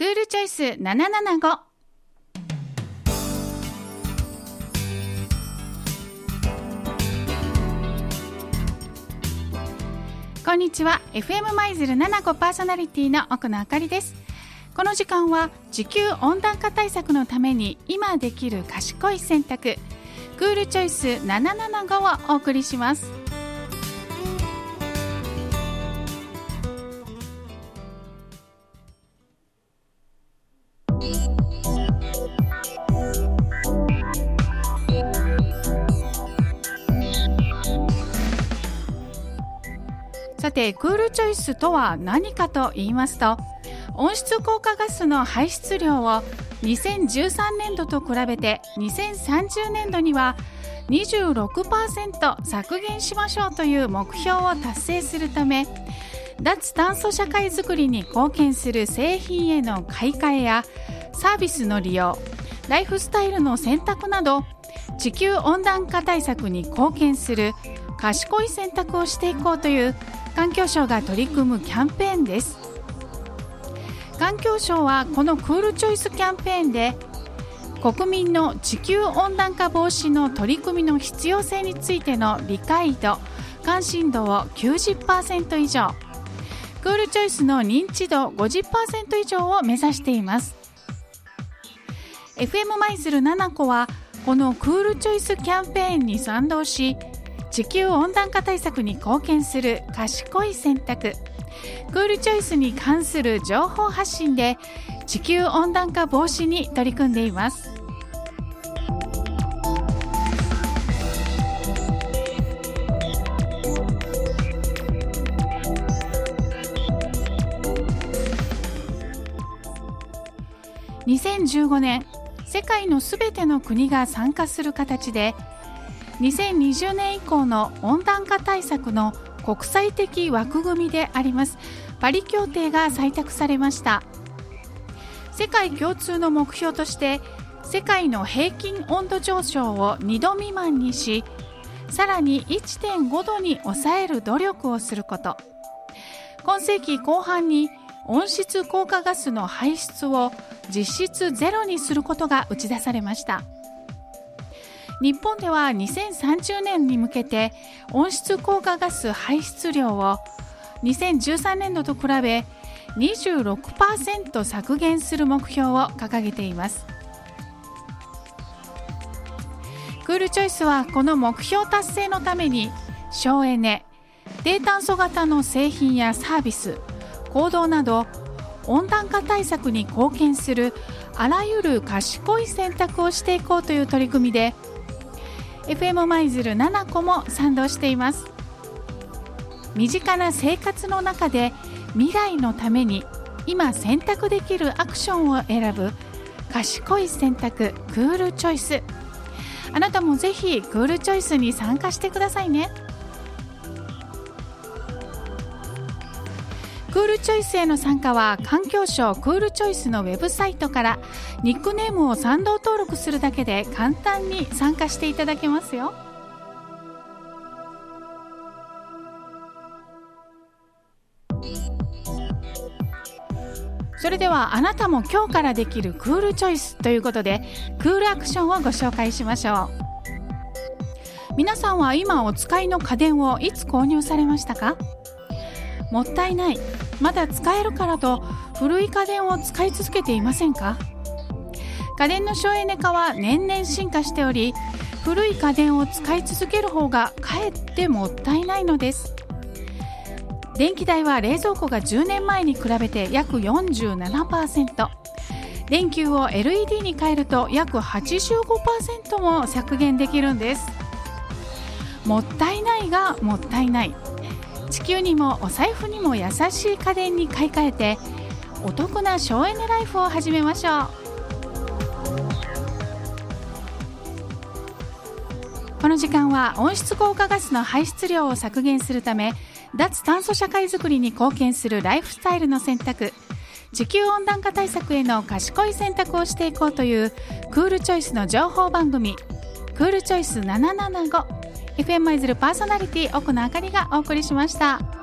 クールチョイス775こんにちは。FM マイズル75パーソナリティの奥野あかりです。この時間は地球温暖化対策のために今できる賢い選択クールチョイス775をお送りします。さてクールチョイスとは何かと言いますと温室効果ガスの排出量を2013年度と比べて2030年度には26%削減しましょうという目標を達成するため脱炭素社会づくりに貢献する製品への買い替えやサービスの利用ライフスタイルの選択など地球温暖化対策に貢献する賢い選択をしていこうという環境省が取り組むキャンペーンです。環境省はこのクールチョイスキャンペーンで国民の地球温暖化防止の取り組みの必要性についての理解度関心度を90%以上。クールチョイスの認知度50%以上を目指しています。FM マイズル7個はこのクールチョイスキャンペーンに賛同し地球温暖化対策に貢献する賢い選択。クールチョイスに関する情報発信で地球温暖化防止に取り組んでいます。2015年世界のすべての国が参加する形で2020年以降の温暖化対策の国際的枠組みであります。パリ協定が採択されました。世界共通の目標として世界の平均温度上昇を2度未満にしさらに1.5度に抑える努力をすること。今世紀後半に温室効果ガスの排出を実質ゼロにすることが打ち出されました。日本では2030年に向けて温室効果ガス排出量を2013年度と比べ26%削減する目標を掲げています。クールチョイスはこの目標達成のために省エネ低炭素型の製品やサービス行動など温暖化対策に貢献するあらゆる賢い選択をしていこうという取り組みで FM マイズル7個も賛同しています。身近な生活の中で未来のために今選択できるアクションを選ぶ賢い選択クールチョイス。あなたもぜひクールチョイスに参加してくださいね。クールチョイスへの参加は環境省クールチョイスのウェブサイトからニックネームを賛同登録するだけで簡単に参加していただけますよ。それではあなたも今日からできるクールチョイスということでクールアクションをご紹介しましょう。皆さんは今お使いの家電をいつ購入されましたか？もったいない。まだ使えるからと古い家電を使い続けていませんか？家電の省エネ化は年々進化しており古い家電を使い続ける方がかえってもったいないのです。電気代は冷蔵庫が10年前に比べて約47%電球を LED に変えると約85%も削減できるんです。もったいないがもったいない。地球にもお財布にも優しい家電に買い替えてお得な省エネライフを始めましょう。この時間は温室効果ガスの排出量を削減するため脱炭素社会づくりに貢献するライフスタイルの選択地球温暖化対策への賢い選択をしていこうというクールチョイスの情報番組クールチョイス775 FM 舞鶴パーソナリティ奥野あかりがお送りしました。